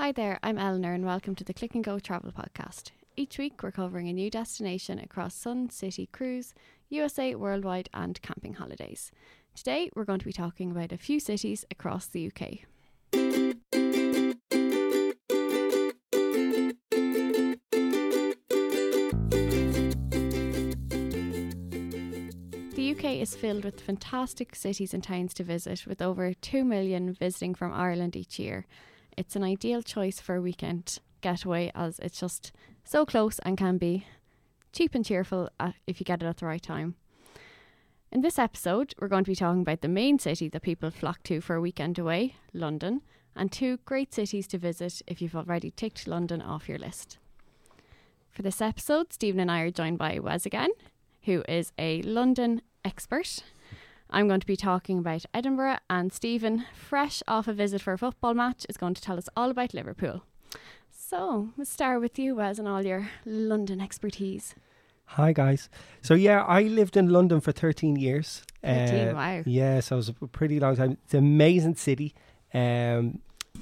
Hi there, I'm Eleanor, and welcome to the Click and Go Travel Podcast. Each week, we're covering a new destination across Sun City Cruise, USA, worldwide, and camping holidays. Today, we're going to be talking about a few cities across the UK. The UK is filled with fantastic cities and towns to visit, with over 2 million visiting from Ireland each year. It's an ideal choice for a weekend getaway as it's just so close and can be cheap and cheerful uh, if you get it at the right time. In this episode, we're going to be talking about the main city that people flock to for a weekend away, London, and two great cities to visit if you've already ticked London off your list. For this episode, Stephen and I are joined by Wes again, who is a London expert. I'm going to be talking about Edinburgh, and Stephen, fresh off a visit for a football match, is going to tell us all about Liverpool. So, we'll start with you, Wes, and all your London expertise. Hi guys. So yeah, I lived in London for 13 years. 13, Uh, wow. Yeah, so it was a pretty long time. It's an amazing city. Um,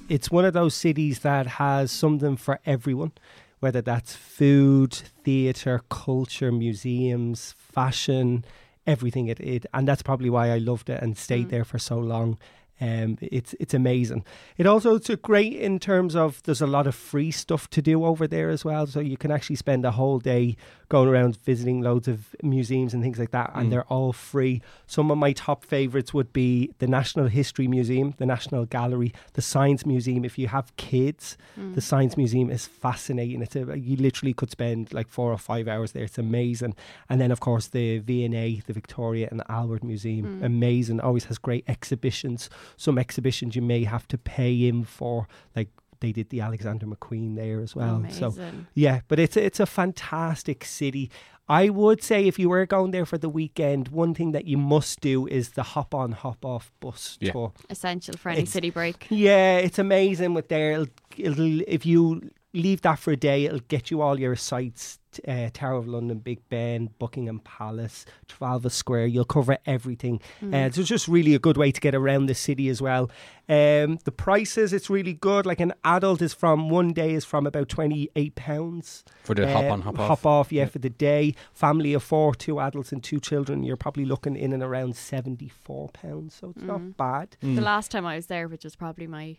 it's one of those cities that has something for everyone, whether that's food, theatre, culture, museums, fashion, everything. It, it and that's probably why I loved it and stayed Mm. there for so long. Um, it's it's amazing. It also it's a great in terms of there's a lot of free stuff to do over there as well. So you can actually spend a whole day going around visiting loads of museums and things like that, and Mm. they're all free. Some of my top favorites would be the National History Museum, the National Gallery, the Science Museum. If you have kids, Mm. the Science Museum is fascinating. It's a, you literally could spend like four or five hours there. It's amazing. And then of course the V&A, the Victoria and Albert Museum, Mm. amazing. Always has great exhibitions. Some exhibitions you may have to pay in for, like they did the Alexander McQueen there as well. So yeah, but it's it's a fantastic city. I would say if you were going there for the weekend, one thing that you must do is the hop on, hop off bus Yeah. tour. Essential for any It's- city break. Yeah, it's amazing with there. It'll, it'll, if you leave that for a day, it'll get you all your sights: Uh, Tower of London, Big Ben, Buckingham Palace, Trafalgar Square. You'll cover everything. Mm. Uh, so it's just really a good way to get around the city as well. Um, the prices, it's really good. Like an adult is from one day is from about twenty eight pounds. for the hop on, Uh, hop off. Hop off, yeah, Yeah. for the day. Family of four, two adults and two children. You're probably looking in and around seventy four pounds. So it's Mhm. not bad. The Mm. last time I was there, which was probably my,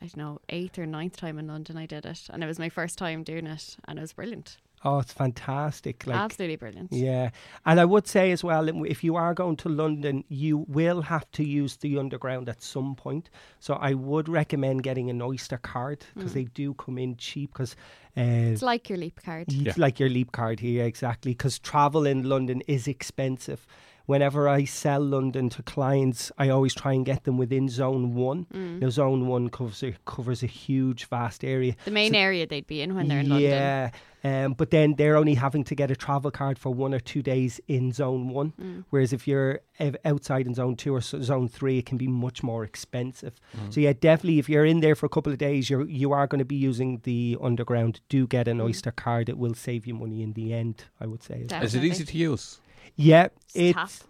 I don't know, eighth or ninth time in London, I did it. And it was my first time doing it. And it was brilliant. Oh, it's fantastic. Like Absolutely brilliant. Yeah, and I would say as well, if you are going to London, you will have to use the underground at some point. So I would recommend getting an Oyster card because Mm. they do come in cheap. Because uh, It's like your leap card. it's Yeah. like your Leap card here, exactly. Because travel in London is expensive. Whenever I sell London to clients, I always try and get them within Zone One. Mm. Now, Zone One covers a, covers a huge, vast area. The main So- area they'd be in when they're in London. Yeah, um, but then they're only having to get a travel card for one or two days in Zone One. Mm. Whereas if you're ev- outside in Zone Two or s- Zone Three, it can be much more expensive. Mm. So yeah, definitely, if you're in there for a couple of days, you're you are going to be using the underground. Do get an Mm. Oyster card; it will save you money in the end. I would say. Is it easy to use? Yeah, It's it's tough.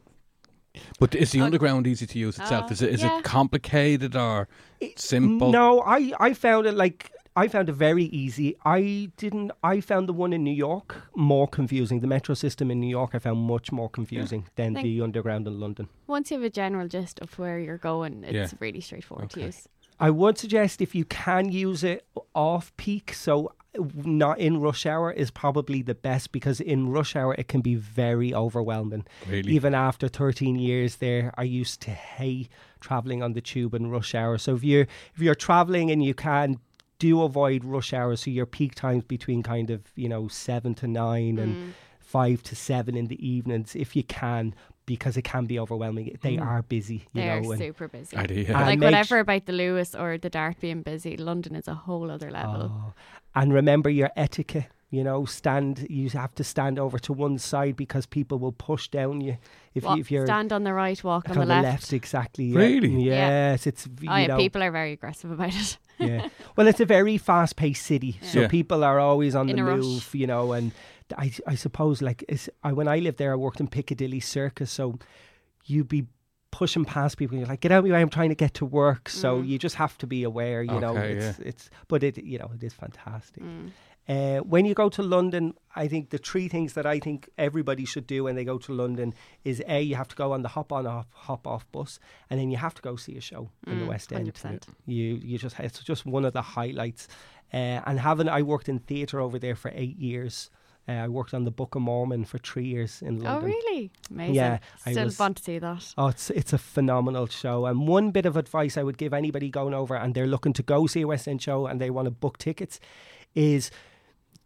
But is the Oh. underground easy to use itself? Uh, is it is yeah. it complicated or it- simple? No, I I found it like. I found it very easy. I didn't. I found the one in New York more confusing. The metro system in New York I found much more confusing than the underground in London. Once you have a general gist of where you're going, it's Yeah. really straightforward to use. I would suggest if you can use it off peak, so not in rush hour, is probably the best because in rush hour it can be very overwhelming. Really? Even after 13 years there, I used to hate traveling on the tube in rush hour. So if you're if you're traveling and you can do avoid rush hour, so your peak times between kind of you know seven to nine and Mm. five to seven in the evenings, if you can, because it can be overwhelming. They Mm. are busy, you They're know. and- super busy. Idea. And like whatever about the Luas or the Dart being busy, London is a whole other level. Oh. And remember your etiquette. You know, stand. You have to stand over to one side because people will push down you if, Walk- you, if you're stand on the right, walk on on the left. Exactly. yeah. Really? Yeah. Yes, it's you Oh yeah, know. people are very aggressive about it. yeah. Well, it's a very fast-paced city, so Yeah. people are always on In the a rush. move. You know, and I, I suppose like it's, I, when I lived there, I worked in Piccadilly Circus, so you'd be pushing past people. You're like, get out of my way! I'm trying to get to work. So Mm. you just have to be aware. You know, Okay, it's it's. But it you know it is fantastic. Mm. Uh, when you go to London, I think the three things that I think everybody should do when they go to London is a you have to go on the hop on off hop off bus, and then you have to go see a show in the Mm, West End. 100%. You you just it's just one of the highlights. Uh, and having I worked in theatre over there for eight years. Uh, I worked on the Book of Mormon for three years in London. Oh, really? Amazing. Yeah, I Still was- want to see that. Oh, it's it's a phenomenal show. And one bit of advice I would give anybody going over and they're looking to go see a West End show and they want to book tickets is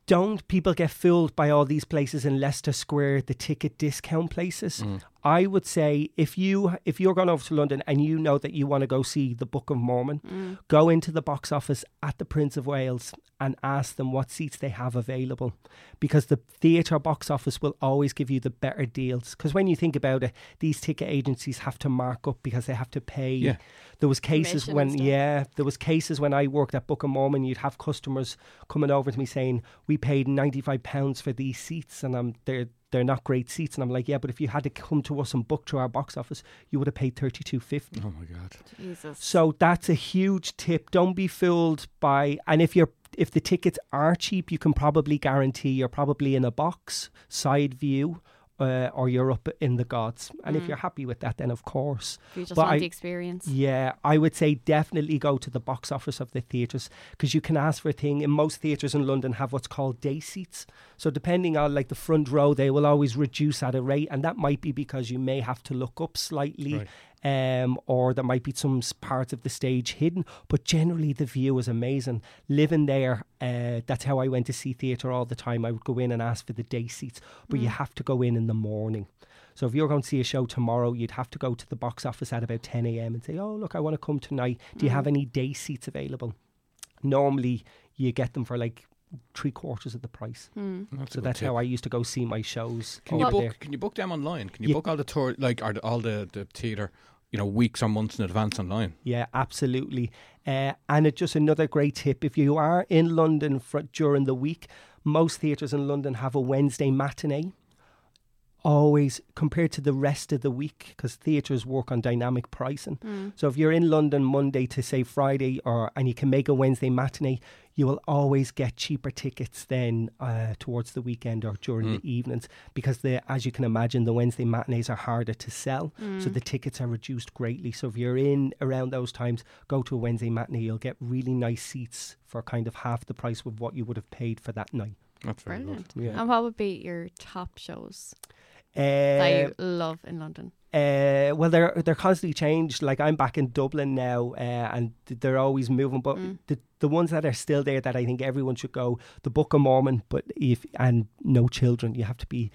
don't people get fooled by all these places in Leicester Square, the ticket discount places. Mm. I would say if you if you're going over to London and you know that you want to go see the Book of Mormon, Mm. go into the box office at the Prince of Wales and ask them what seats they have available because the theatre box office will always give you the better deals because when you think about it these ticket agencies have to mark up because they have to pay Yeah. there was cases Commission when yeah there was cases when I worked at Book of Mormon you'd have customers coming over to me saying we paid 95 pounds for these seats and I'm they're they're not great seats and I'm like yeah but if you had to come to us and book to our box office you would have paid 32.50 Oh my god. Jesus. so that's a huge tip. Don't be fooled by and if you're if the tickets are cheap, you can probably guarantee you're probably in a box, side view, uh, or you're up in the gods. And if Mm. you're happy with that, then of course, If you just but want I- the experience. yeah, I would say definitely go to the box office of the theatres because you can ask for a thing. In most theatres in London have what's called day seats. So depending on like the front row, they will always reduce at a rate, and that might be because you may have to look up slightly. Right. Um, or there might be some parts of the stage hidden, but generally the view is amazing. Living there, uh, that's how I went to see theatre all the time. I would go in and ask for the day seats, but you Mm. have to go in in the morning. So if you're going to see a show tomorrow, you'd have to go to the box office at about 10 a.m. and say, "Oh, look, I want to come tonight. Do you have Mm. any day seats available?" Normally, you get them for like three quarters of the price. Mm. That's So that's tip. how I used to go see my shows Can you book? there. Can you book them online? Can you Yeah. book all the tour, like, or the, all the the theatre, you know, weeks or months in advance online? Yeah, absolutely. Uh, and it's just another great tip. If you are in London for, during the week, most theatres in London have a Wednesday matinee. Always compared to the rest of the week, because theatres work on dynamic pricing. Mm. So if you're in London Monday to say Friday, or and you can make a Wednesday matinee, you will always get cheaper tickets then uh, towards the weekend or during Mm. the evenings, because the as you can imagine, the Wednesday matinees are harder to sell, so Mm. the tickets are reduced greatly. So if you're in around those times, go to a Wednesday matinee, you'll get really nice seats for kind of half the price of what you would have paid for that night. That's very Brilliant. good. Yeah. And what would be your top shows Uh, that you love in London? Uh, well, they're they're constantly changed. Like I'm back in Dublin now, uh, and they're always moving. But Mm. the the ones that are still there that I think everyone should go, the Book of Mormon. But if and no children, you have to be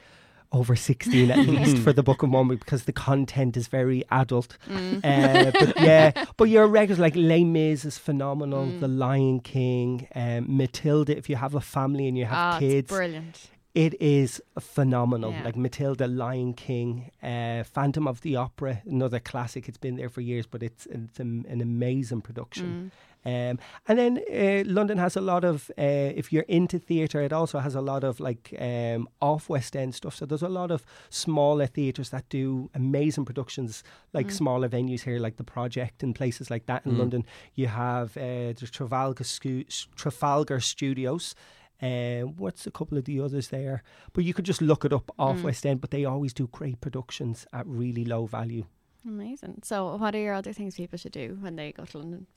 over sixteen at least for the Book of Mormon because the content is very adult. Mm. Uh, but yeah, but your regulars like Les Mis is phenomenal. Mm. The Lion King, um, Matilda. If you have a family and you have Ah, kids, brilliant. It is phenomenal. Yeah. Like Matilda, Lion King, uh, Phantom of the Opera, another classic. It's been there for years, but it's it's an, an amazing production. Mm. Um, and then uh, London has a lot of. Uh, if you're into theatre, it also has a lot of like um, off West End stuff. So there's a lot of smaller theatres that do amazing productions, like Mm. smaller venues here, like the Project and places like that in Mm. London. You have uh, the Trafalgar, Scu- Trafalgar Studios. Uh, what's a couple of the others there? But you could just look it up off Mm. West End. But they always do great productions at really low value. Amazing. So, what are your other things people should do when they go to London?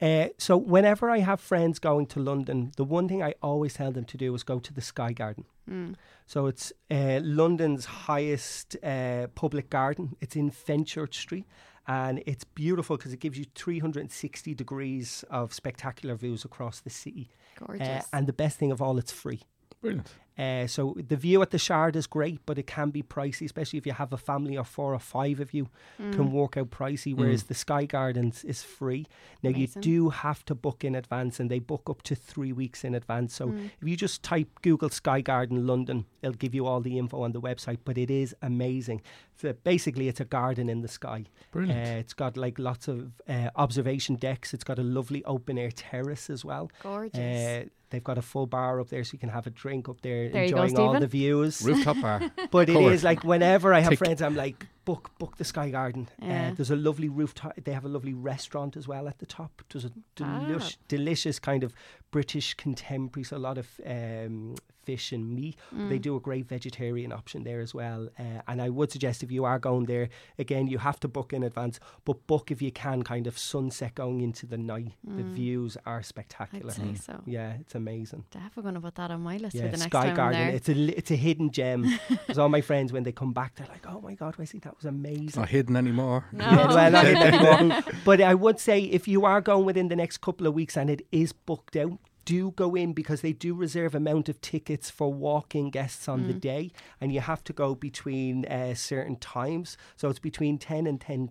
Uh, so whenever I have friends going to London, the one thing I always tell them to do is go to the Sky Garden. Mm. So it's uh, London's highest uh, public garden. It's in Fenchurch Street. And it's beautiful because it gives you 360 degrees of spectacular views across the city. Gorgeous. Uh, and the best thing of all, it's free. Brilliant. Uh, so the view at the Shard is great, but it can be pricey, especially if you have a family of four or five of you. Mm. Can work out pricey. Whereas the Sky Gardens is free. Now Amazing. you do have to book in advance, and they book up to three weeks in advance. So Mm. if you just type Google Sky Garden London, it'll give you all the info on the website. But it is amazing. So basically, it's a garden in the sky. Brilliant. Uh, it's got like lots of uh, observation decks. It's got a lovely open air terrace as well. Gorgeous. Uh, they've got a full bar up there, so you can have a drink up there, There you go, enjoying all the views. Rooftop bar. But it Covered. is like whenever I have Tick. friends, I'm like, book book the Sky Garden. Yeah. Uh, there's a lovely rooftop. They have a lovely restaurant as well at the top. There's a delish, Ah. delicious kind of British contemporary. So a lot of um, fish and meat. They do a great vegetarian option there as well. Uh, and I would suggest if you are going there, again, you have to book in advance, but book if you can, kind of sunset going into the night. The views are spectacular. I'd say so. Yeah, it's amazing. Definitely going to put that on my list Yeah, for the next Sky time I'm Garden. there. It's a li- it's a hidden gem. Because all my friends, when they come back, they're like, "Oh my God, Wesley, that was amazing." It's not hidden anymore. No. Yeah, well, not hidden anymore. But I would say if you are going within the next couple of weeks and it is booked out, do go in because they do reserve amount of tickets for walk-in guests on the day, and you have to go between uh, certain times. So it's between ten and 10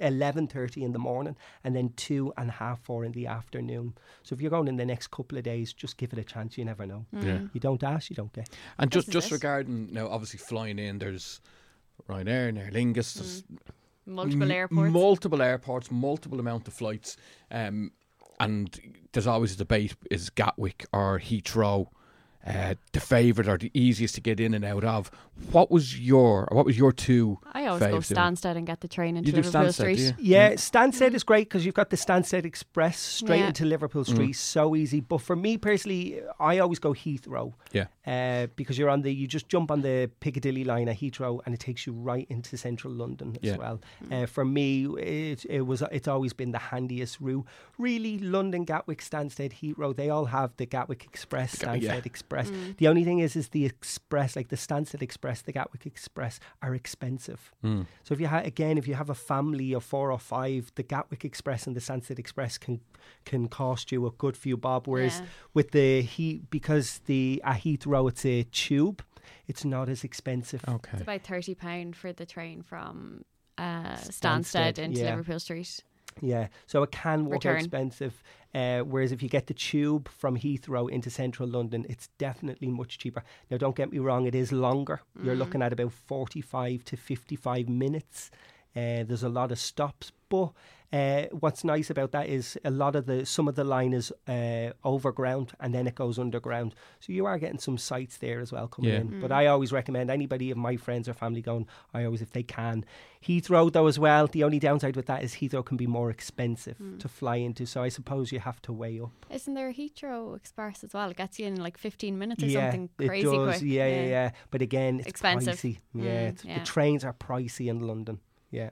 11.30 in the morning, and then two and half four in the afternoon. So if you're going in the next couple of days, just give it a chance. You never know. Yeah. You don't ask, you don't get. And This just just it. regarding now, obviously flying in, there's Ryanair, and Aer Lingus, there's Multiple m- airports. multiple airports, multiple amount of flights, um, and there's always a debate: is Gatwick or Heathrow uh, the favourite or the easiest to get in and out of? What was your what was your two? I always go faves doing? Stansted and get the train into You do Liverpool Stansted, Street. do you? Yeah, Stansted is great because you've got the Stansted Express straight Yeah. into Liverpool Street, so easy. But for me personally, I always go Heathrow Yeah, uh, because you're on the you just jump on the Piccadilly line at Heathrow and it takes you right into central London as Yeah. well. Uh, for me, it, it was it's always been the handiest route. Really, London Gatwick, Stansted, Heathrow, they all have the Gatwick Express, Stansted yeah. Express. The only thing is, is the Express, like the Stansted Express, the Gatwick Express, are expensive. Mm. So if you ha- again, if you have a family of four or five, the Gatwick Express and the Stansted Express can can cost you a good few bob. Whereas Yeah. with the heat, because the at Heathrow it's a tube, it's not as expensive. okay. It's about thirty pound for the train from uh, Stansted, Stansted into yeah. Liverpool Street. Yeah, so it can work Return. expensive. Uh, whereas if you get the tube from Heathrow into central London, it's definitely much cheaper. Now, don't get me wrong; it is longer. You're looking at about forty-five to fifty-five minutes. Uh, there's a lot of stops, but uh, what's nice about that is a lot of the some of the line is uh, overground and then it goes underground. So you are getting some sights there as well coming Yeah. in. But I always recommend anybody of my friends or family going. I always, if they can, Heathrow though as well. The only downside with that is Heathrow can be more expensive to fly into. So I suppose you have to weigh up. Isn't there a Heathrow Express as well? It gets you in like fifteen minutes or yeah, something it crazy does. quick. Yeah, yeah, yeah. But again, it's Expensive. pricey. Yeah, Mm, it's, yeah. the trains are pricey in London. Yeah.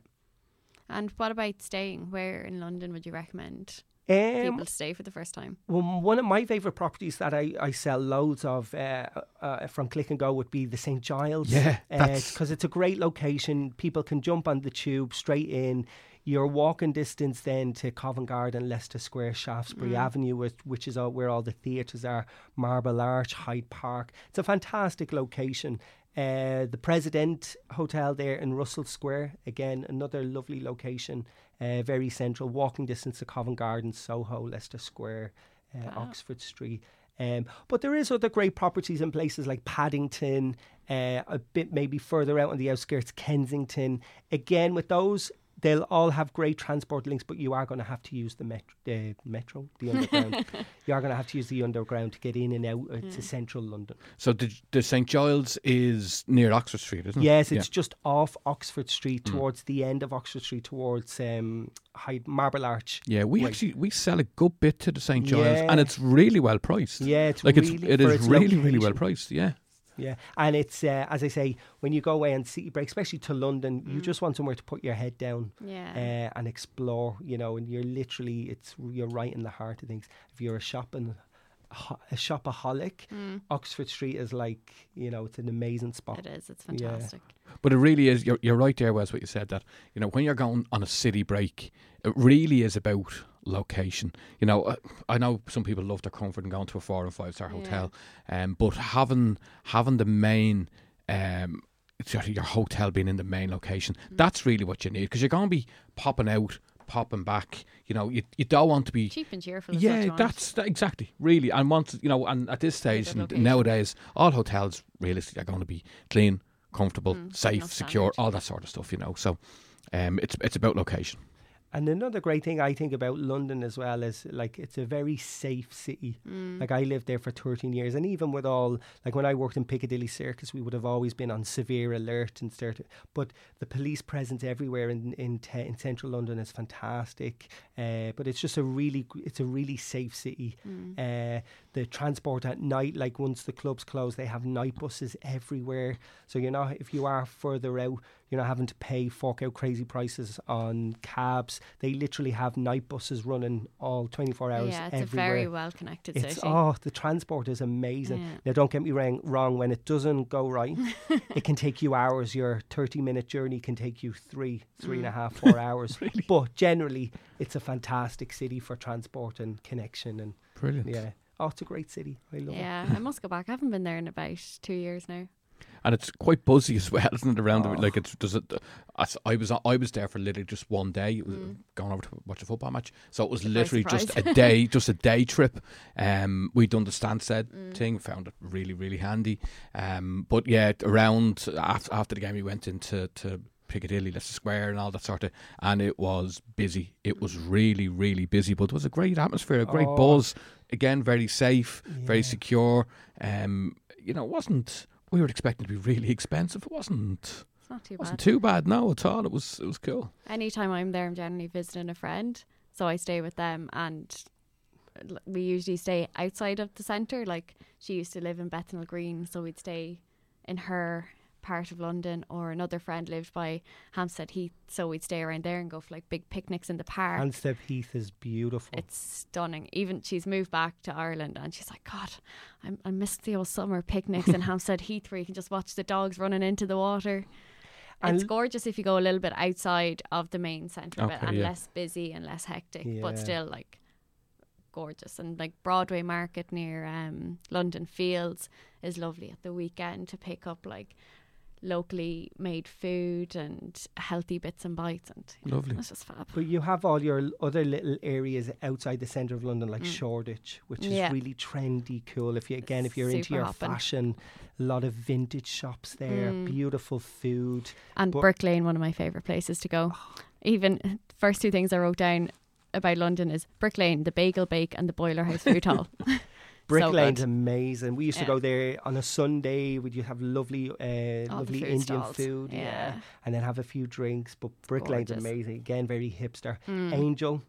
And what about staying? Where in London would you recommend Um, people to stay for the first time? Well, one of my favourite properties that I, I sell loads of uh, uh, from Click and Go would be the St Giles. Yeah, that's- because it's a great location. People can jump on the tube straight in. You're walking distance then to Covent Garden, Leicester Square, Shaftesbury Avenue, which, which is all, where all the theatres are. Marble Arch, Hyde Park. It's a fantastic location. Uh, the President Hotel there in Russell Square, again another lovely location, uh, very central, walking distance to Covent Garden, Soho, Leicester Square, uh, Oxford Street. Um, but there is other great properties in places like Paddington, uh, a bit maybe further out on the outskirts, Kensington. Again, with those, they'll all have great transport links, but you are going to have to use the met- uh, metro, the underground. you are going to have to use the underground to get in and out uh, to central London. So the, the St Giles is near Oxford Street, isn't it? Yes, it's Yeah. just off Oxford Street, towards the end of Oxford Street, towards um, Hyde, Marble Arch. Yeah, we Right. actually we sell a good bit to the St Giles, Yeah. and it's really well priced. Yeah, it's like really it's it its really really well priced. Yeah, Yeah, and it's uh, as I say, when you go away on city break, especially to London, you just want somewhere to put your head down Yeah. uh, and explore. You know, and you're literally it's you're right in the heart of things. If you're a shopping ho- a shopaholic, Oxford Street is like you know it's an amazing spot. it is. It's Yeah. fantastic. but it really is. You're you're right there, Wes. What you said that you know when you're going on a city break, it really is about location. You know, uh, I know some people love their comfort and going to a four and five star Yeah. hotel, um, but having having the main. Um, your hotel being in the main location. Mm. That's really what you need because you're going to be popping out, popping back. You know, you, you don't want to be Cheap and cheerful. is what you Yeah, that's that, exactly really. And once you know, and at this stage and nowadays, all hotels realistically are going to be clean, comfortable, Mm, safe, secure, all that sort of stuff. You know, so um, it's it's about location. And another great thing I think about London as well is like it's a very safe city. Mm. Like I lived there for 13 years, and even with all like when I worked in Piccadilly Circus, we would have always been on severe alert and certain. But the police presence everywhere in in, te- in central London is fantastic. Uh, but it's just a really it's a really safe city. Mm. Uh, the transport at night, like once the clubs close, they have night buses everywhere. So you're not if you are further out, you're not having to pay fork out crazy prices on cabs. They literally have night buses running all 24 hours yeah, it's a very well connected It's city. oh, the transport is amazing. Yeah. Now, don't get me wrong. Wrong when it doesn't go right, it can take you hours. Your thirty-minute journey can take you three, three and a Mm. half, four hours. But generally, it's a fantastic city for transport and connection. And Brilliant. yeah, oh, it's a great city. I love it. Yeah, I must go back. I haven't been there in about two years now. And it's quite buzzy as well, isn't it? Around Oh. the, like it's does it. I was I was there for literally just one day, Mm. going over to watch a football match. So it was Surprise, literally just a day, just a day trip. Um, we done the Stansted Mm. thing, found it really really handy. Um, but yeah, around after after the game, we went into to Piccadilly, Leicester Square, and all that sort of, and it was busy. It was really really busy, but it was a great atmosphere, a great Oh. buzz. Again, very safe, very secure. Um, you know, it wasn't. We were expecting to be really expensive. It wasn't. It's not too wasn't bad. too bad. No, at all. It was. It was cool. Anytime I'm there, I'm generally visiting a friend, so I stay with them, and we usually stay outside of the centre. Like she used to live in Bethnal Green, so we'd stay in her part of London, or another friend lived by Hampstead Heath, so we'd stay around there and go for like big picnics in the park. Hampstead Heath is beautiful. It's stunning. Even she's moved back to Ireland and she's like, God, I'm, I miss the old summer picnics in Hampstead Heath where you can just watch the dogs running into the water. And it's gorgeous if you go a little bit outside of the main centre of it and yeah. less busy and less hectic, Yeah. but still like gorgeous. And like Broadway Market near um, London Fields is lovely at the weekend to pick up like locally made food and healthy bits and bites and you know, Lovely. it's just fab. But you have all your other little areas outside the centre of London, like Mm. Shoreditch, which is really trendy, cool. If you again, if you're into your hopping. fashion, a lot of vintage shops there, Mm. beautiful food. And But- Brick Lane, one of my favourite places to go. Even first two things I wrote down about London is Brick Lane, the Beigel Bake, and the Boiler House Food Hall. Brick So Lane's good. amazing. We used to go there on a Sunday. We'd you have lovely, uh, lovely food Indian stalls. food, yeah. Yeah. and then have a few drinks. But Brick Lane's gorgeous. amazing. Again, very hipster. Mm. Angel,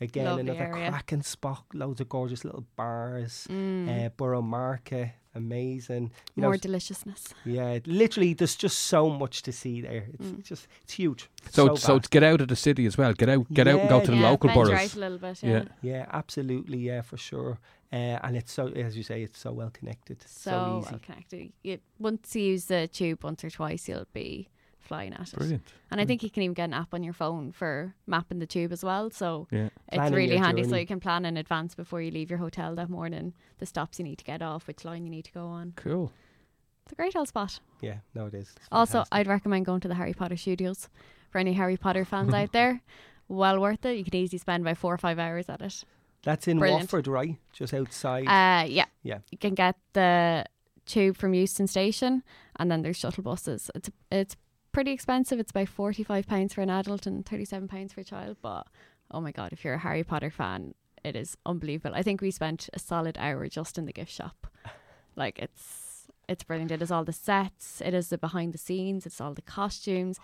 again Lovely another area. cracking spot. Loads of gorgeous little bars. Mm. Uh, Borough Market, amazing. You know, More deliciousness. Yeah, literally, there's just so much to see there. It's Mm. just, it's huge. So, so, vast. get out of the city as well. Get out, get out, and go Yeah, to the local venture boroughs. out a little bit. Yeah. Yeah. yeah, absolutely, yeah, for sure. Uh, and it's so, as you say, it's so well connected, so, So, easy. well connected. You, once you use the tube once or twice, you'll be flying at it. Brilliant. And I think you can even get an app on your phone for mapping the tube as well. So Yeah. it's Planning really your handy. So you can plan in advance before you leave your hotel that morning. The stops you need to get off, which line you need to go on. Cool. It's a great old spot. Yeah, no, it is. It's Also, fantastic. I'd recommend going to the Harry Potter studios for any Harry Potter fans out there. Well worth it. You can easily spend about four or five hours at it. That's in brilliant. Watford, right? Just outside. Uh, yeah. Yeah. You can get the tube from Euston Station, and then there's shuttle buses. It's it's pretty expensive. It's about forty five pounds for an adult and thirty seven pounds for a child. But oh my god, if you're a Harry Potter fan, it is unbelievable. I think we spent a solid hour just in the gift shop. Like it's it's brilliant. It is all the sets. It is the behind the scenes. It's all the costumes.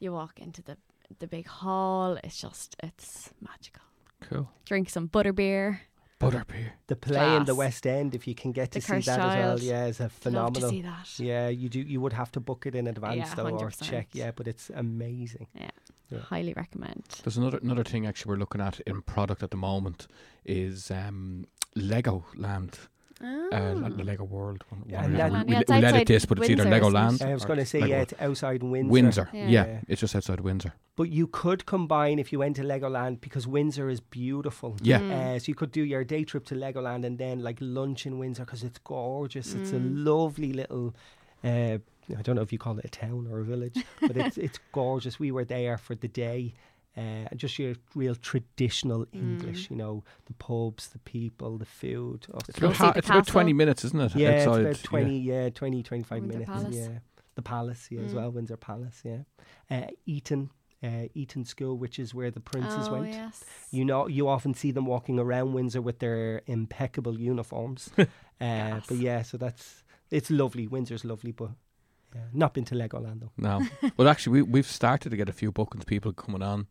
You walk into the the big hall. It's just it's magical. Cool. Drink some butterbeer. Butterbeer. the play in the. West End, if you can get The to see Cursed that as well, yeah, is a Love to phenomenal. see that. Yeah, you do. You would have to book it in advance Yeah, though, or 100%. check. Yeah, but it's amazing. Yeah. Highly recommend. There's another another thing actually we're looking at in product at the moment is um, Lego Land, uh, Ah. Le- Lego World. one- Yeah, one that- them. Yeah, we, it's we let it this, but it's either Windsor, Lego it? Land. I was going to say, Lego yeah, it's outside Windsor. Windsor. Yeah. Yeah. Yeah. it's just outside Windsor. But you could combine if you went to Legoland because Windsor is beautiful. Yeah. Mm. Uh, so you could do your day trip to Legoland and then like lunch in Windsor because it's gorgeous. It's a Mm. lovely little. Uh, I don't know if you call it a town or a village, but it's it's gorgeous. We were there for the day. Uh, and just your real traditional English, Mm. you know, the pubs, the people, the food. Oh, It's about, ha- the it's about 20 minutes, isn't it? yeah, it's about 20, yeah, 20, 25 Windsor minutes. Palace. Yeah. The palace, yeah, as Mm. well, Windsor Palace, yeah. Uh, Eton, uh, Eton School, which is where the princes oh, went. yes. You know, you often see them walking around Windsor with their impeccable uniforms. uh, Yes. But yeah, so that's it's lovely. Windsor's lovely, but yeah, not been to Legoland though. No. well, actually, we, we've started to get a few bookings, people coming on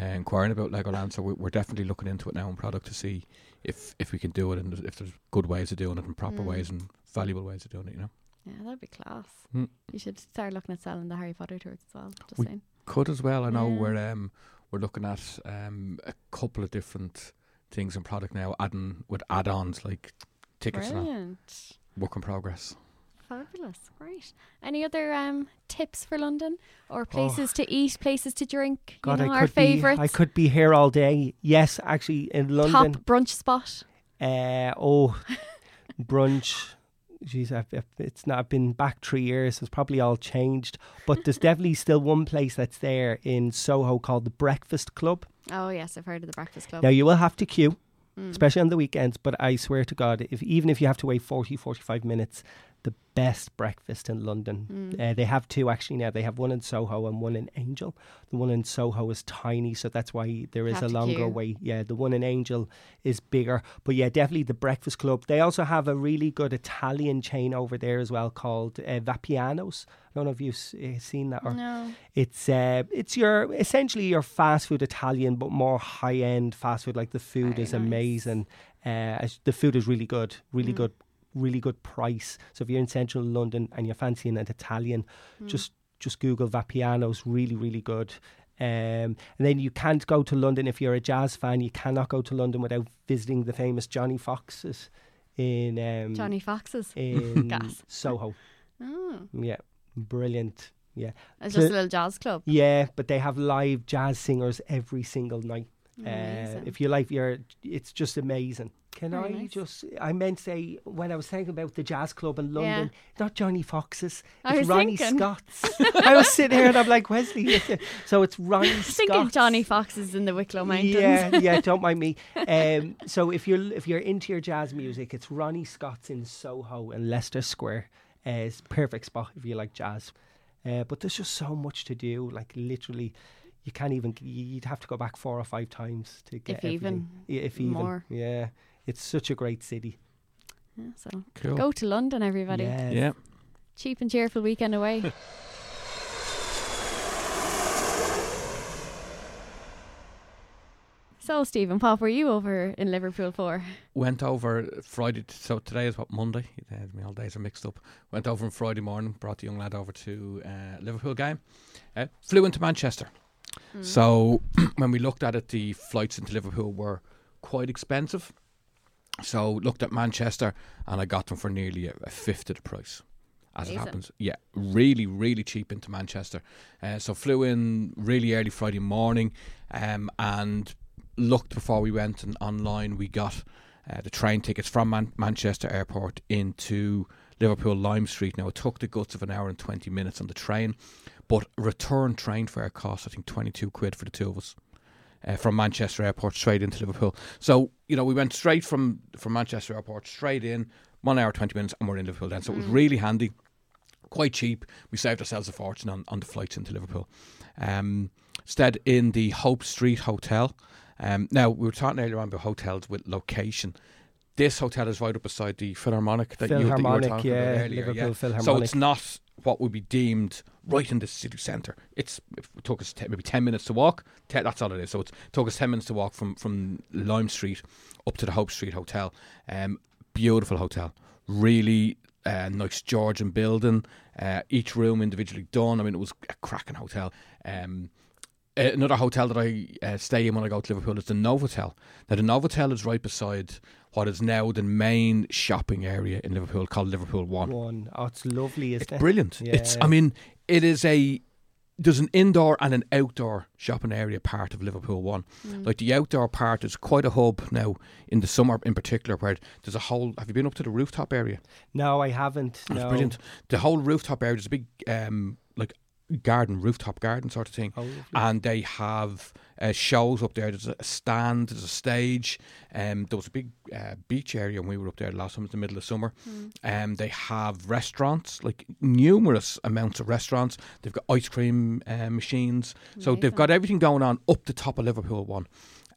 uh, inquiring about Legoland. So we, we're definitely looking into it now in product to see if, if we can do it and if there's good ways of doing it and proper Mm. ways and valuable ways of doing it, you know. Yeah, that'd be class. Mm. You should start looking at selling the Harry Potter tours as well. Just We- saying. Could as well. I know Yeah. we're um, we're looking at um, a couple of different things in product now, adding with add-ons like tickets and all. Brilliant. Work in progress. Fabulous. Great. Any other um, tips for London Oh. or places to eat, places to drink? God, you know, I our could be favourites. I could be here all day. Yes, actually in London. Top brunch spot. Uh, oh, brunch. Jeez, I've, I've- it's not. I've been back three years. It's probably all changed. But there's definitely still one place that's there in Soho called the Breakfast Club. Oh yes, I've heard of the Breakfast Club. Now you will have to queue, Mm. especially on the weekends. But I swear to God, if even if you have to wait 40, 45 minutes, the best breakfast in London. Mm. Uh, they have two actually now. They have one in Soho and one in Angel. The one in Soho is tiny, so that's why there is Have a longer queue. wait. Yeah, the one in Angel is bigger. But yeah, definitely the Breakfast Club. They also have a really good Italian chain over there as well called uh, Vapiano's. I don't know if you've uh, seen that or no. it's uh, it's your essentially your fast food Italian, but more high end fast food. Like the food Very is nice. amazing. Uh, the food is really good, really Mm. good, really good price. So if you're in central London and you're fancying an Italian, Mm. just just Google Vapiano's. Really, really good. Um, and then you can't go to London if you're a jazz fan. You cannot go to London without visiting the famous Johnny Foxes in um, Johnny Foxes. in Gas. Soho. Oh, Yeah, brilliant. Yeah. it's So- just a little jazz club. Yeah, but they have live jazz singers every single night. Uh, if you like, you're, it's just amazing. Can Very I nice. just? I meant to say when I was thinking about the jazz club in Yeah. London, not Johnny Fox's. I It's was Ronnie thinking. Scott's. I was sitting here and I'm like Wesley. So it's Ronnie Scott's. I was thinking Scott's. Johnny Foxes in the Wicklow Mountains. Yeah, yeah. Don't mind me. Um, so if you're if you're into your jazz music, it's Ronnie Scott's in Soho in Leicester Square. Uh, it's a perfect spot if you like jazz. Uh, but there's just so much to do. Like literally, you can't even. You'd have to go back four or five times to get If even everything. Yeah, if even more. Yeah, it's such a great city. Yeah, so Cool. go to London, everybody. Yes. Yeah. Cheap and cheerful weekend away. so, Stephen, what were you over in Liverpool for? Went over Friday. t- So today is what Monday. Uh, my all days are mixed up. Went over on Friday morning. Brought the young lad over to uh, Liverpool game. Uh, flew into Manchester. Mm. So when we looked at it, the flights into Liverpool were quite expensive. So looked at Manchester, and I got them for nearly a, a fifth of the price. As it happens, yeah, really, really cheap into Manchester. Uh, so flew in really early Friday morning, um, and looked before we went. And online, we got uh, the train tickets from Man- Manchester Airport into Liverpool Lime Street. Now it took the guts of an hour and twenty minutes on the train, but return train fare cost I think twenty two quid for the two of us. Uh, from Manchester Airport straight into Liverpool. So you know we went straight from from Manchester Airport straight in one hour twenty minutes and we're in Liverpool then. So it was Mm. really handy, quite cheap. We saved ourselves a fortune on, on the flights into Liverpool. Um, stayed in the Hope Street Hotel. Um, now we were talking earlier on about hotels with location. This hotel is right up beside the Philharmonic that, you, that you were talking yeah, about earlier. Liverpool yeah. Philharmonic. So it's not what would be deemed right in the city centre. It's it took us te- maybe ten minutes to walk. Te- that's all it is. So it took us ten minutes to walk from from Lime Street up to the Hope Street Hotel. Um, beautiful hotel, really uh, nice Georgian building. Uh, each room individually done. I mean, it was a cracking hotel. Um, uh, another hotel that I uh, stay in when I go to Liverpool is the Novotel. Now, the Novotel is right beside what is now the main shopping area in Liverpool called Liverpool One. One. Oh, it's lovely, isn't It's it? brilliant. It's I mean, it is a there's an indoor and an outdoor shopping area part of Liverpool One. Mm. Like the outdoor part is quite a hub now in the summer in particular where there's a whole have you been up to the rooftop area? No, I haven't. It's no. brilliant. The whole rooftop area there's a big um like garden, rooftop garden sort of thing. Oh. And they have uh, shows up there. There's a stand, there's a stage. Um, there was a big uh, beach area when we were up there last summer, in the middle of summer. Um, they have restaurants, like numerous amounts of restaurants. They've got ice cream uh, machines. So they've got everything going on up the top of Liverpool one.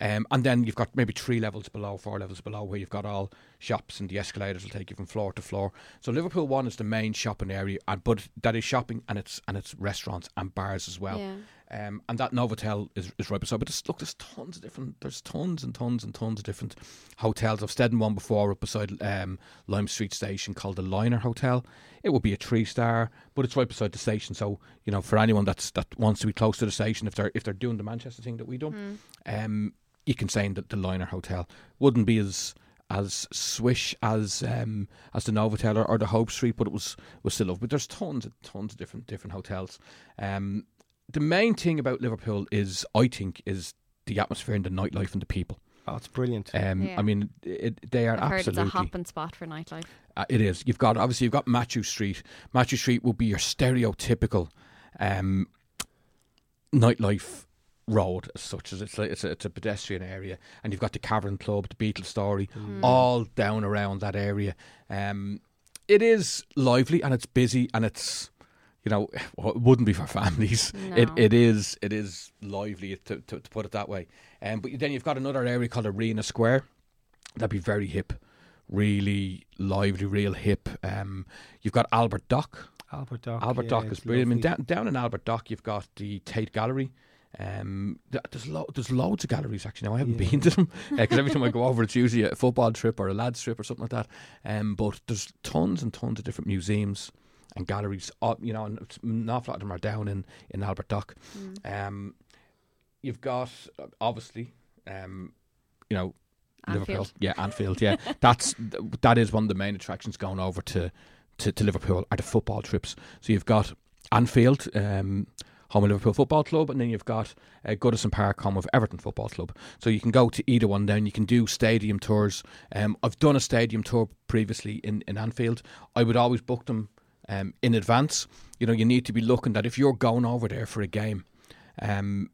Um, and then you've got maybe three levels below, four levels below, where you've got all shops and the escalators will take you from floor to floor. So Liverpool One is the main shopping area, and but that is shopping and it's and it's restaurants and bars as well. Yeah. Um, and that Novotel is, is right beside. But there's, look, there's tons of different. There's tons and tons and tons of different hotels. I've stayed in one before up beside um, Lime Street Station called the Liner Hotel. It would be a three star, but it's right beside the station. So you know, for anyone that's that wants to be close to the station, if they're if they're doing the Manchester thing that we done, um, you can stay in the, the Liner Hotel. Wouldn't be as as swish as um, as the Novotel or, or the Hope Street, but it was was still lovely. But there's tons and tons of different different hotels. Um, the main thing about Liverpool is, I think, is the atmosphere and the nightlife and the people. Oh, it's brilliant. Um, Yeah. I mean, it, they are I've heard absolutely. it's a hopping spot for nightlife. Uh, it is. You've got obviously you've got Mathew Street. Mathew Street will be your stereotypical um, nightlife road as such as it's a, it's a it's a pedestrian area, and you've got the Cavern Club, the Beatles Story, all down around that area. Um, it is lively and it's busy and it's you know well, it wouldn't be for families. It it is it is lively to, to, to put it that way. Um, but then you've got another area called Arena Square. That'd be very hip, really lively, real hip. Um, you've got Albert Dock. Albert Dock. Albert yeah, Dock is brilliant. I mean, down, down in Albert Dock, you've got the Tate Gallery. Um, there's lo- there's loads of galleries actually. Now I haven't Yeah. been to them because every time I go over, it's usually a football trip or a lads trip or something like that. Um, but there's tons and tons of different museums and galleries. Uh, you know, and it's- an awful lot of them are down in in Albert Dock. Mm. Um, you've got uh, obviously, um, you know, Liverpool. Yeah, Anfield. Yeah, that's that is one of the main attractions going over to, to, to Liverpool are the football trips. So you've got Anfield, um, home of Liverpool Football Club, and then you've got uh, Goodison Park, home of Everton Football Club. So you can go to either one. Then you can do stadium tours. Um, I've done a stadium tour previously in in Anfield. I would always book them um, in advance. You know, you need to be looking that if you're going over there for a game, um,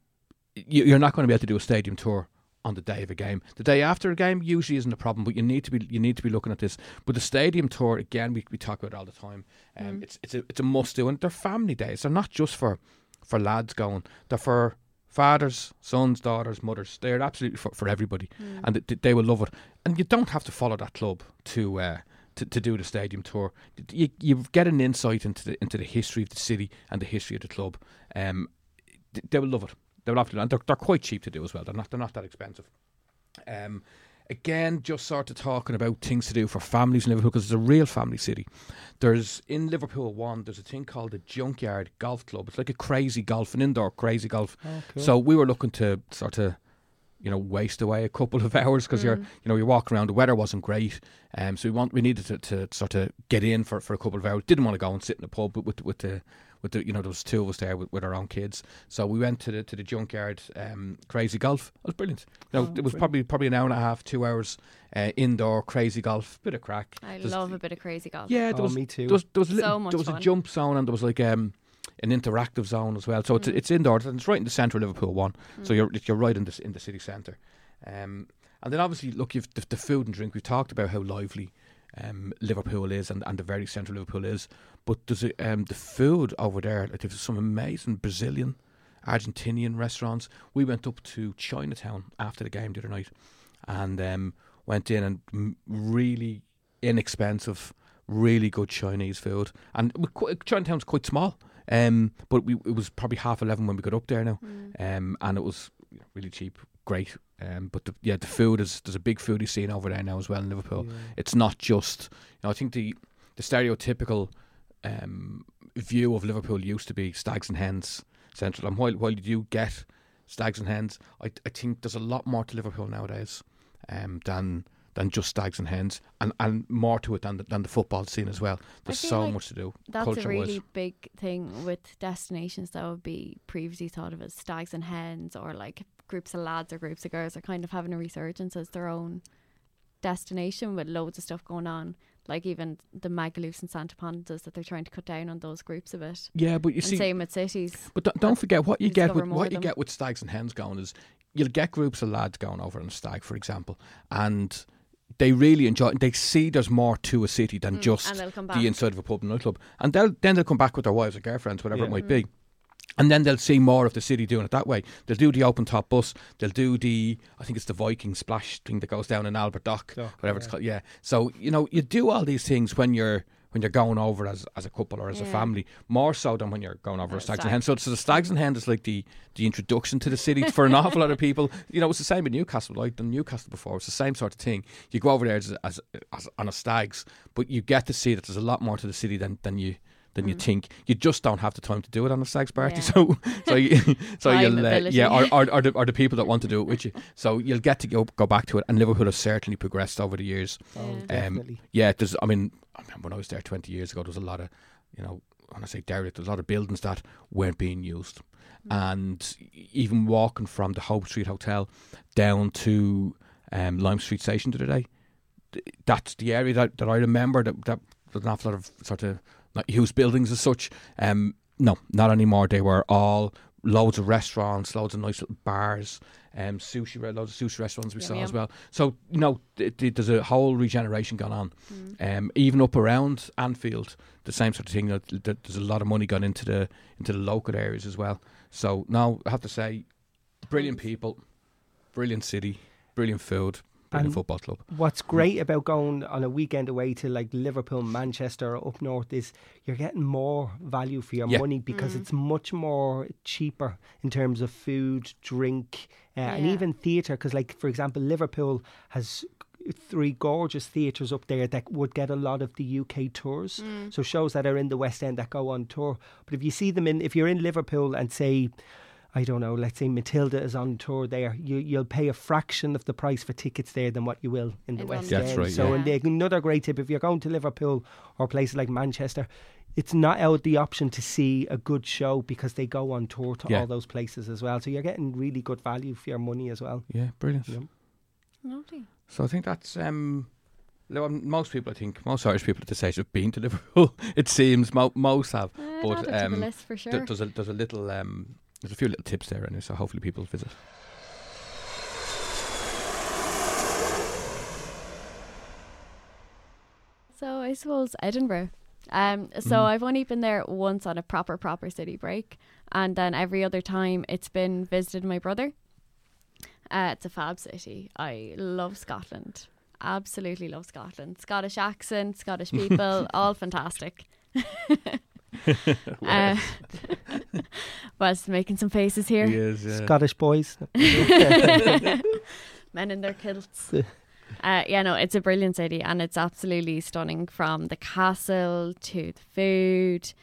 you, you're not going to be able to do a stadium tour on the day of a game. The day after a game usually isn't a problem, but you need to be you need to be looking at this. But the stadium tour again, we, we talk about it all the time. Um, It's it's a it's a must do, and they're family days. They're not just for for lads going. They're for fathers, sons, daughters, mothers. They're absolutely for, for everybody, and they, they will love it. And you don't have to follow that club to. Uh, to, to do the stadium tour, you you get an insight into the into the history of the city and the history of the club. Um, th- they will love it. They will have to, and they're, they're quite cheap to do as well. They're not they're not that expensive. Um, again, just sort of talking about things to do for families in Liverpool because it's a real family city. There's in Liverpool one. There's a thing called the Junkyard Golf Club. It's like a crazy golf, an indoor crazy golf. Oh, cool. So we were looking to sort of, you know, waste away a couple of hours because you're, you know, you're walking around. The weather wasn't great, um, so we want we needed to, to sort of get in for, for a couple of hours. Didn't want to go and sit in the pub with with, with the with the you know there was two of us there with, with our own kids. So we went to the to the junkyard um, crazy golf. It was brilliant. You know, Oh, it was probably probably an hour and a half, two hours uh, indoor crazy golf, bit of craic. I There's- love a bit of crazy golf. Yeah, there oh, was me too. there was there was a, little, So much there was a jump zone and there was like um an interactive zone as well. So it's it's indoors and it's right in the centre of Liverpool one. So you're you're right in the in the city centre. Um, and then obviously look, you've the, the food and drink. We've talked about how lively um, Liverpool is and, and the very centre of Liverpool is. But there's a, um, the food over there. Like there's some amazing Brazilian, Argentinian restaurants. We went up to Chinatown after the game the other night, and um, went in and really inexpensive, really good Chinese food. And quite, Chinatown's quite small, um, but we, it was probably half eleven when we got up there now, um, and it was really cheap, great. Um, but the, yeah, the food is there's a big foodie scene over there now as well in Liverpool. Yeah. It's not just you know I think the the stereotypical um, view of Liverpool used to be stags and hens central, and while while you do get stags and hens, I I think there's a lot more to Liverpool nowadays um, than than just stags and hens, and, and more to it than the, than the football scene as well. There's so like much to do. That's a really big thing with destinations that would be previously thought of as stags and hens or like groups of lads or groups of girls are kind of having a resurgence as their own destination with loads of stuff going on. Like even the Magaloos and Santa Ponsas that they're trying to cut down on those groups a bit. Yeah, but you and see, same with cities. but don't, don't forget what you get with what you them. get with stags and hens going is you'll get groups of lads going over on a stag, for example, and they really enjoy. it. They see there's more to a city than Mm, just and they'll come back. the inside of a pub and nightclub, and they'll then they'll come back with their wives or girlfriends, whatever it might Mm. be. And then they'll see more of the city doing it that way. They'll do the open top bus. They'll do the, I think it's the Viking splash thing that goes down in Albert Dock, Dock, whatever it's yeah. called. Yeah. So you know you do all these things when you're when you're going over as as a couple or as a family, more so than when you're going over as stags and stag. hens. So, so the stags and hens is like the the introduction to the city for an awful lot of people. You know, it's the same in Newcastle. Like done Newcastle before, it's the same sort of thing. You go over there as, as, as on a stags, but you get to see that there's a lot more to the city than than you than you Mm. think. You just don't have the time to do it on a stags party. Yeah. So so you, so you'll uh, yeah, or, or, or, the, or the people that want to do it with you. So you'll get to go go back to it. And Liverpool has certainly progressed over the years. Oh, Yeah. definitely. Yeah, there's. I mean, I remember when I was there 20 years ago, there was a lot of, you know, when I say derelict, there's a lot of buildings that weren't being used, and even walking from the Hope Street Hotel down to um, Lime Street Station the other day, that's the area that, that I remember that that was an awful lot of sort of not used buildings as such. Um, no, not anymore. They were all loads of restaurants, loads of nice little bars, um, sushi, loads of sushi restaurants we Yum, saw yum. as well. So you know, th- th- there's a whole regeneration gone on. Mm. Um, even up around Anfield, the same sort of thing. That, that there's a lot of money gone into the into the local areas as well. So now I have to say, brilliant people, brilliant city, brilliant food, brilliant And- football club. What's great about going on a weekend away to like Liverpool, Manchester, or up north is you're getting more value for your Yeah. money because Mm. it's much more cheaper in terms of food, drink, uh, and even theatre. Because, like for example, Liverpool has three gorgeous theatres up there that would get a lot of the UK tours. Mm. So shows that are in the West End that go on tour. But if you see them in, if you're in Liverpool and say, I don't know, let's say Matilda is on tour there, you, you'll pay a fraction of the price for tickets there than what you will in the In West London. That's End. right, So yeah. and the, another great tip, if you're going to Liverpool or places like Manchester, it's not out the option to see a good show because they go on tour to Yeah. all those places as well. So you're getting really good value for your money as well. Yeah, brilliant. Yeah. Lovely. So I think that's um, most people. I think most Irish people at this age have been to Liverpool. it seems mo- most have. Uh, But, add it to um, the list for sure. Th- There's a there's a little um, there's a few little tips there, anyway, so hopefully people visit. So I suppose Edinburgh. Um, so Mm. I've only been there once on a proper proper city break, and then every other time it's been visited my brother. Uh, it's a fab city. I love Scotland. Absolutely love Scotland. Scottish accent, Scottish people, all fantastic. uh, was making some faces here. is, Scottish boys. men in their kilts. Uh, yeah, no, it's a brilliant city and it's absolutely stunning from the castle to the food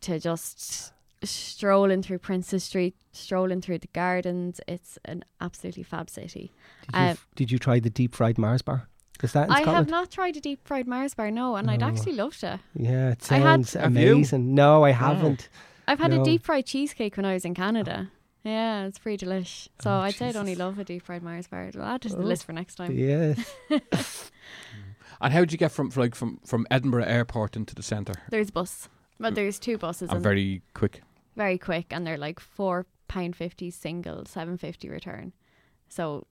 to just strolling through Princes Street, strolling through the gardens. It's an absolutely fab city. Did you, Uh, f- did you try the deep fried Mars bar? Is that in I have not tried a deep fried Mars bar, no, and I'd Oh. actually love to. Yeah, it I had- sounds Have you? amazing. No, I haven't. I've had No. a deep fried cheesecake when I was in Canada. Yeah, it's pretty delish. So Oh, I'd say I'd only Jesus. love a deep fried Mars bar. I'll add it to the Oh. list for next time. Yeah. Mm. And how did you get from like from from Edinburgh Airport into the centre? There's bus. Well, mm. there's two buses. And and very quick. very quick and they're like four pound fifty single, seven fifty return. So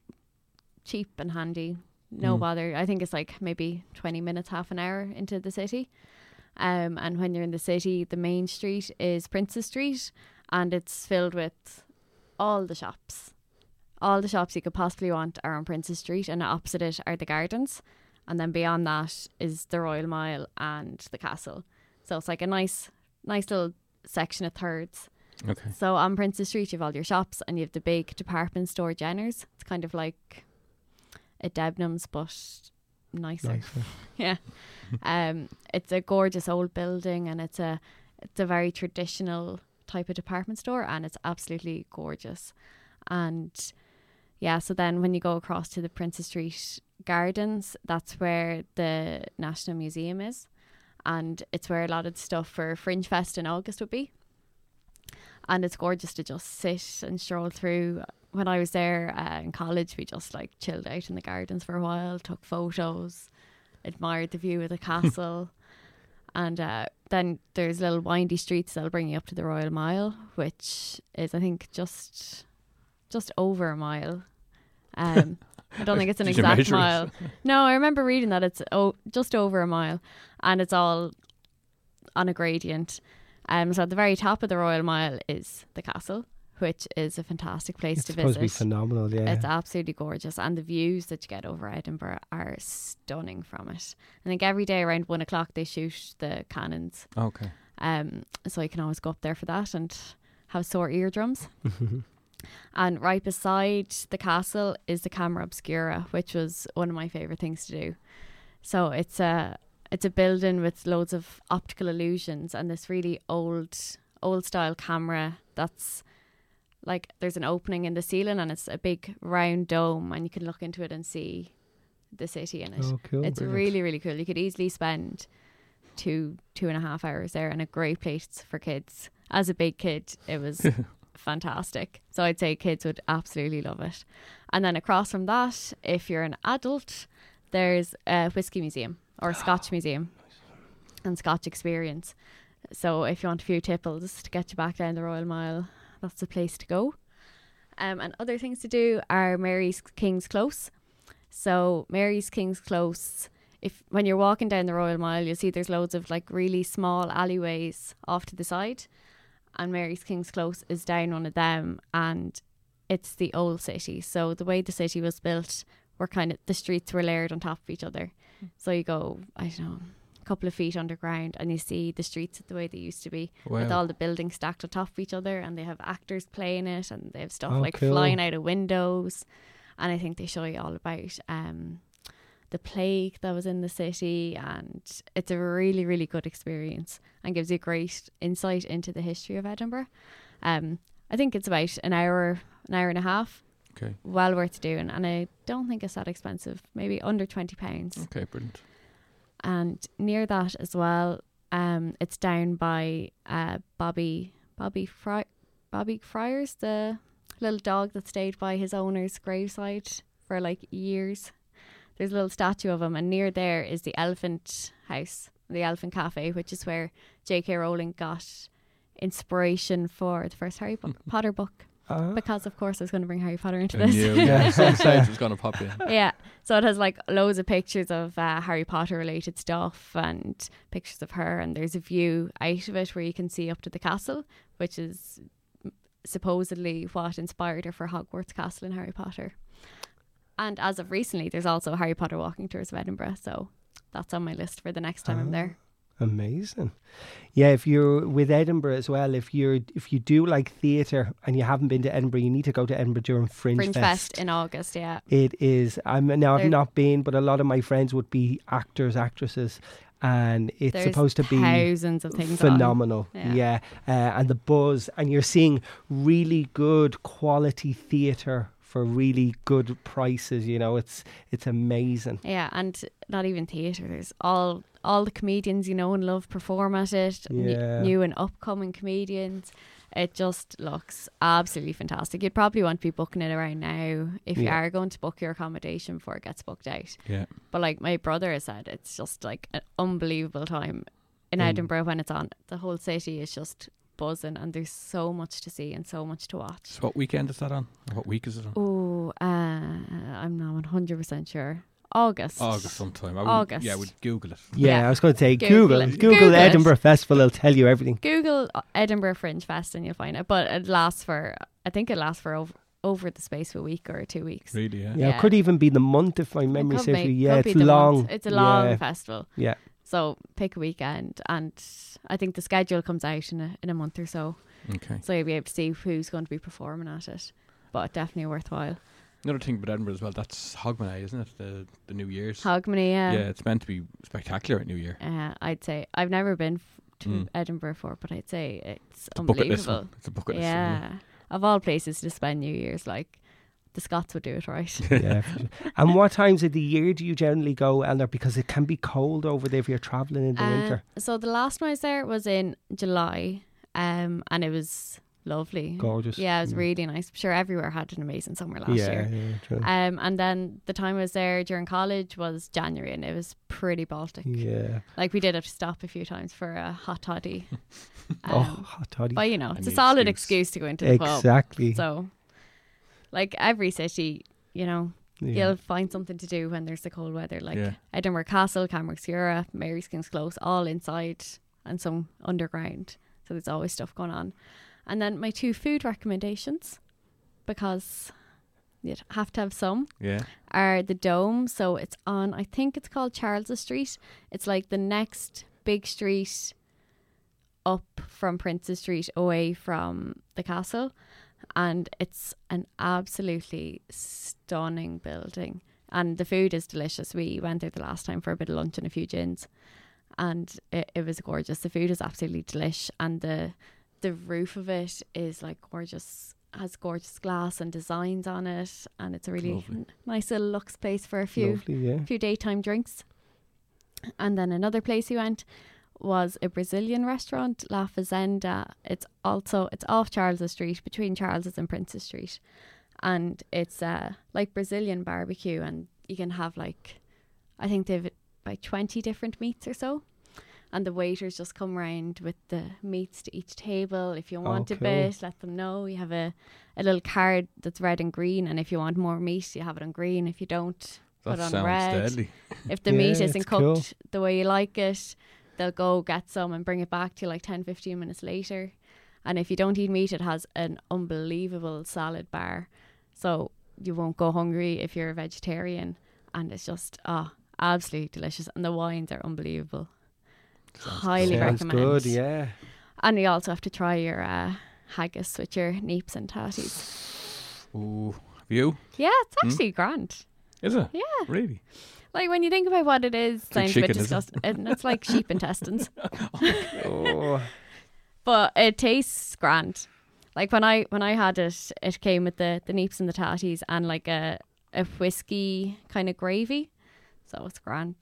cheap and handy. No Mm. bother. I think it's like maybe twenty minutes, half an hour into the city. Um and when you're in the city, the main street is Princes Street and it's filled with all the shops. All the shops you could possibly want are on Princes Street and opposite it are the gardens. And then beyond that is the Royal Mile and the castle. So it's like a nice nice little section of thirds. Okay. So on Princes Street, you have all your shops and you have the big department store Jenners. It's kind of like a Debenhams, but nicer. Nice. Yeah. um, it's a gorgeous old building and it's a it's a very traditional type of department store and it's absolutely gorgeous. And yeah, so then when you go across to the Princes Street Gardens, that's where the National Museum is. And it's where a lot of the stuff for Fringe Fest in August would be. And it's gorgeous to just sit and stroll through. When I was there uh, in college, we just like chilled out in the gardens for a while, took photos. admired the view of the castle. and uh, then there's little windy streets that'll bring you up to the Royal Mile, which is I think just just over a mile. Um, I don't think it's an Did exact measure it? mile. No, I remember reading that it's oh, just over a mile, and it's all on a gradient. Um, so at the very top of the Royal Mile is the castle, which is a fantastic place It's to supposed to be visit. phenomenal. Yeah. It's absolutely gorgeous, and the views that you get over Edinburgh are stunning from it. I think every day around one o'clock they shoot the cannons, Okay. um, so you can always go up there for that and have sore eardrums. And right beside the castle is the Camera Obscura, which was one of my favorite things to do. So it's a it's a building with loads of optical illusions and this really old old style camera that's like there's an opening in the ceiling and it's a big round dome and you can look into it and see the city in it. oh, cool. it's brilliant. really really cool. You could easily spend two two and a half hours there and a great place for kids. As a big kid, it was fantastic. So I'd say kids would absolutely love it. And then across from that, if you're an adult, there's a whiskey museum or a Scotch museum and Scotch experience. So if you want a few tipples to get you back down the Royal Mile, that's the place to go. Um, and other things to do are Mary's King's Close. So Mary's King's Close, if when you're walking down the Royal Mile, you'll see there's loads of like really small alleyways off to the side, and Mary's King's Close is down one of them, and it's the old city. So the way the city was built, were kind of the streets were layered on top of each other. So you go, I don't know, couple of feet underground, and you see the streets the way they used to be with all the buildings stacked on top of each other and they have actors playing it and they have stuff Oh, like cool. flying out of windows and I think they show you all about um the plague that was in the city and it's a really really good experience and gives you great insight into the history of Edinburgh um I think it's about an hour an hour and a half Okay. well worth doing and I don't think it's that expensive maybe under 20 pounds Okay. Brilliant. And near that as well um it's down by uh bobby bobby Fry- bobby friars the little dog that stayed by his owner's graveside for like years. There's a little statue of him and near there is the elephant house the elephant cafe which is where j.k rowling got inspiration for the first harry Po- potter book Ah, because of course i was going to bring harry potter into this knew, Yeah. yeah. Some stage was going to pop in. yeah. So it has like loads of pictures of uh, Harry Potter related stuff and pictures of her. And there's a view out of it where you can see up to the castle, which is supposedly what inspired her for Hogwarts Castle in Harry Potter. And as of recently, there's also Harry Potter walking tours of Edinburgh. So that's on my list for the next time I'm Ah. there. Amazing. Yeah, if you're with Edinburgh as well, if you're if you do like theatre and you haven't been to Edinburgh, you need to go to Edinburgh during Fringe, Fringe Fest. Fest in August, yeah. It is. I'm now. I've not been, but a lot of my friends would be actors, actresses, and it's There's supposed to be thousands of things on. phenomenal. Yeah. Yeah, Uh, and the buzz, and you're seeing really good quality theatre for really good prices. You know, it's it's amazing. Yeah, and not even theatre. There's all all the comedians you know and love perform at it. n- new and upcoming comedians. It just looks absolutely fantastic. You'd probably want to be booking it around now if you are going to book your accommodation before it gets booked out. Yeah. But like my brother has said, it's just like an unbelievable time in Mm. Edinburgh when it's on. The whole city is just buzzing, and there's so much to see and so much to watch. So what weekend is that on? Or what week is it on? Oh, uh, I'm not 100 percent sure. August. August sometime. I would, August. Yeah, we'd Google it. Yeah, Yeah. I was going to say Google Google it. Google, Google it. Edinburgh Festival. It'll tell you everything. Google uh, Edinburgh Fringe Fest and you'll find it. But it lasts for, I think it lasts for over, over the space of a week or two weeks. Really? Yeah. Yeah, Yeah. it could even be the month if my It memory could serves me. Yeah, it's long. month. It's a long Yeah. festival. Yeah. So pick a weekend, and I think the schedule comes out in a in a month or so. Okay. So you'll be able to see who's going to be performing at it. But definitely worthwhile. Another thing about Edinburgh as well. That's Hogmanay, isn't it? The the New Year's. Hogmanay, yeah. yeah, it's meant to be spectacular at New Year. Uh, I'd say I've never been f- to Mm. Edinburgh before, but I'd say it's, It's a bucket unbelievable. One. It's a bucket list. one, Yeah. Of all places to spend New Year's, like the Scots would do it right. yeah. And what times of the year do you generally go, Eleanor? Because it can be cold over there if you're travelling in the Uh, winter. So the last one I was there was in July, um, and it was lovely. Gorgeous. Yeah, it was Mm. really nice. I'm sure everywhere had an amazing summer last yeah, year. yeah, true. Um, and then the time I was there during college was January, and it was pretty Baltic. yeah. Like we did have to stop a few times for a hot toddy. oh, Um, hot toddy. but you know, it's a solid excuse. excuse to go into the pub. Exactly. So, like every city, you know, yeah. you'll find something to do when there's the cold weather. Like Yeah. Edinburgh Castle, Camera Obscura, Mary's King's Close, all inside and some underground. So there's always stuff going on. And then my two food recommendations, because you'd have to have some, Yeah. are the Dome. So it's on, I think it's called Charles Street. It's like the next big street up from Princes Street away from the castle. And it's an absolutely stunning building. And the food is delicious. We went there the last time for a bit of lunch and a few gins. And it, it was gorgeous. The food is absolutely delish. And the the roof of it is like gorgeous has gorgeous glass and designs on it and it's a really n- nice little lux place for a few Lovely, yeah. few daytime drinks. And then another place we went was a Brazilian restaurant, La Fazenda. It's also it's off Charles Street, between Charles's and Princes Street. And it's uh like Brazilian barbecue and you can have like I think they've like twenty different meats or so. And the waiters just come round with the meats to each table. If you want Oh, a bit, let them know. You have a, a little card that's red and green, and if you want more meat, you have it on green. If you don't, That Put on red. deadly. if the Yeah, meat isn't it's cool. cooked the way you like it, they'll go get some and bring it back to you like 10, 15 minutes later. And if you don't eat meat, it has an unbelievable salad bar. So you won't go hungry if you're a vegetarian. And it's just, ah, absolutely delicious. And the wines are unbelievable. Highly Sounds recommend. good, yeah. And you also have to try your uh, haggis with your neeps and tatties. Ooh. Have you? Yeah, it's Hmm? actually grand. Is it? Yeah. Really? Like when you think about what it is, like sounds a bit chicken, is it? disgusting. And it's like sheep intestines. Oh, but it tastes grand. Like when I when I had it, it came with the the neeps and the tatties and like a a whiskey kind of gravy, so it's grand.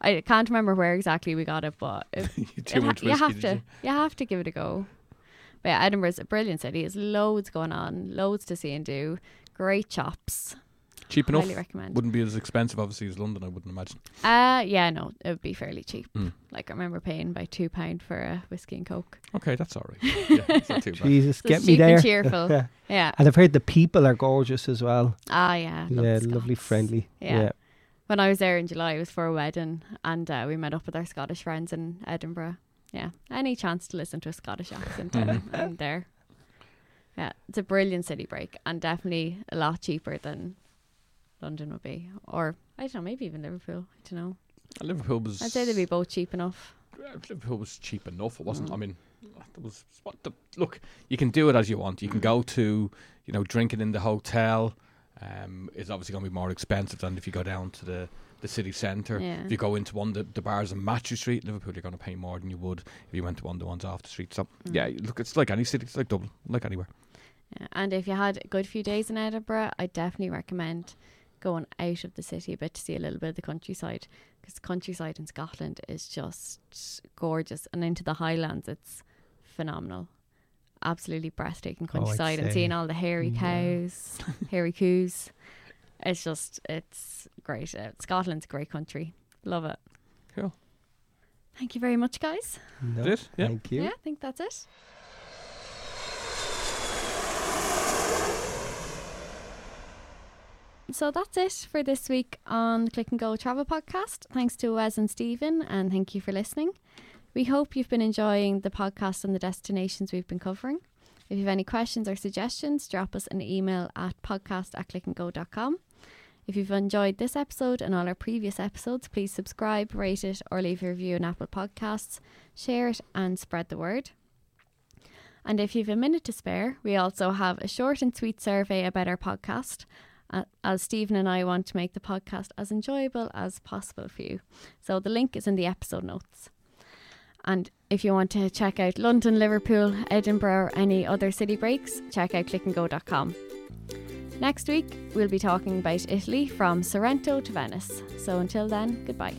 I can't remember where exactly we got it, but it, Too it ha- you have to you? you have to give it a go. But yeah, Edinburgh's a brilliant city. There's loads going on, loads to see and do. Great shops. Cheap enough. Highly recommend. Wouldn't be as expensive, obviously, as London. I wouldn't imagine. Uh yeah, no, it would be fairly cheap. Mm. Like I remember paying by two pound for a whiskey and coke. Okay, that's all right. Yeah, it's not too bad. Jesus, So get it's me cheap and there. cheerful. Yeah. Yeah. And I've heard the people are gorgeous as well. Ah yeah. yeah, the lovely, friendly. Yeah. Yeah. When I was there in July, it was for a wedding, and uh, we met up with our Scottish friends in Edinburgh. Yeah, any chance to listen to a Scottish accent, I'm, Mhm. I'm there. Yeah, it's a brilliant city break, and definitely a lot cheaper than London would be, or I don't know, maybe even Liverpool. I don't know. Liverpool was. I'd say they'd be both cheap enough. Liverpool was cheap enough. It wasn't. Mm. I mean, it was what the look. You can do it as you want. You can go to, you know, drinking in the hotel. Um, is obviously going to be more expensive than if you go down to the the city centre. Yeah. If you go into one of the, the bars on Mathew Street, Liverpool, you're going to pay more than you would if you went to one of the ones off the street. So Mm. yeah, look, it's like any city. It's like Dublin, like anywhere. Yeah, and if you had a good few days in Edinburgh, I definitely recommend going out of the city a bit to see a little bit of the countryside because the countryside in Scotland is just gorgeous, and into the Highlands, it's phenomenal. Absolutely breathtaking Oh, countryside, and seeing all the hairy Yeah. cows, hairy coos. It's just, it's great. Uh, Scotland's a great country. Love it. Cool. Thank you very much, guys. No, Is it? Yeah. Thank you. Yeah, I think that's it. So that's it for this week on the Click and Go Travel Podcast. Thanks to Wes and Stephen, and thank you for listening. We hope you've been enjoying the podcast and the destinations we've been covering. If you have any questions or suggestions, drop us an email at podcast at clickandgo.com. If you've enjoyed this episode and all our previous episodes, please subscribe, rate it, or leave a review on Apple Podcasts. Share it and spread the word. And if you've a minute to spare, we also have a short and sweet survey about our podcast, uh, as Stephen and I want to make the podcast as enjoyable as possible for you. So the link is in the episode notes. And if you want to check out London, Liverpool, Edinburgh, or any other city breaks, check out clickandgo.com. Next week, we'll be talking about Italy from Sorrento to Venice. So until then, goodbye.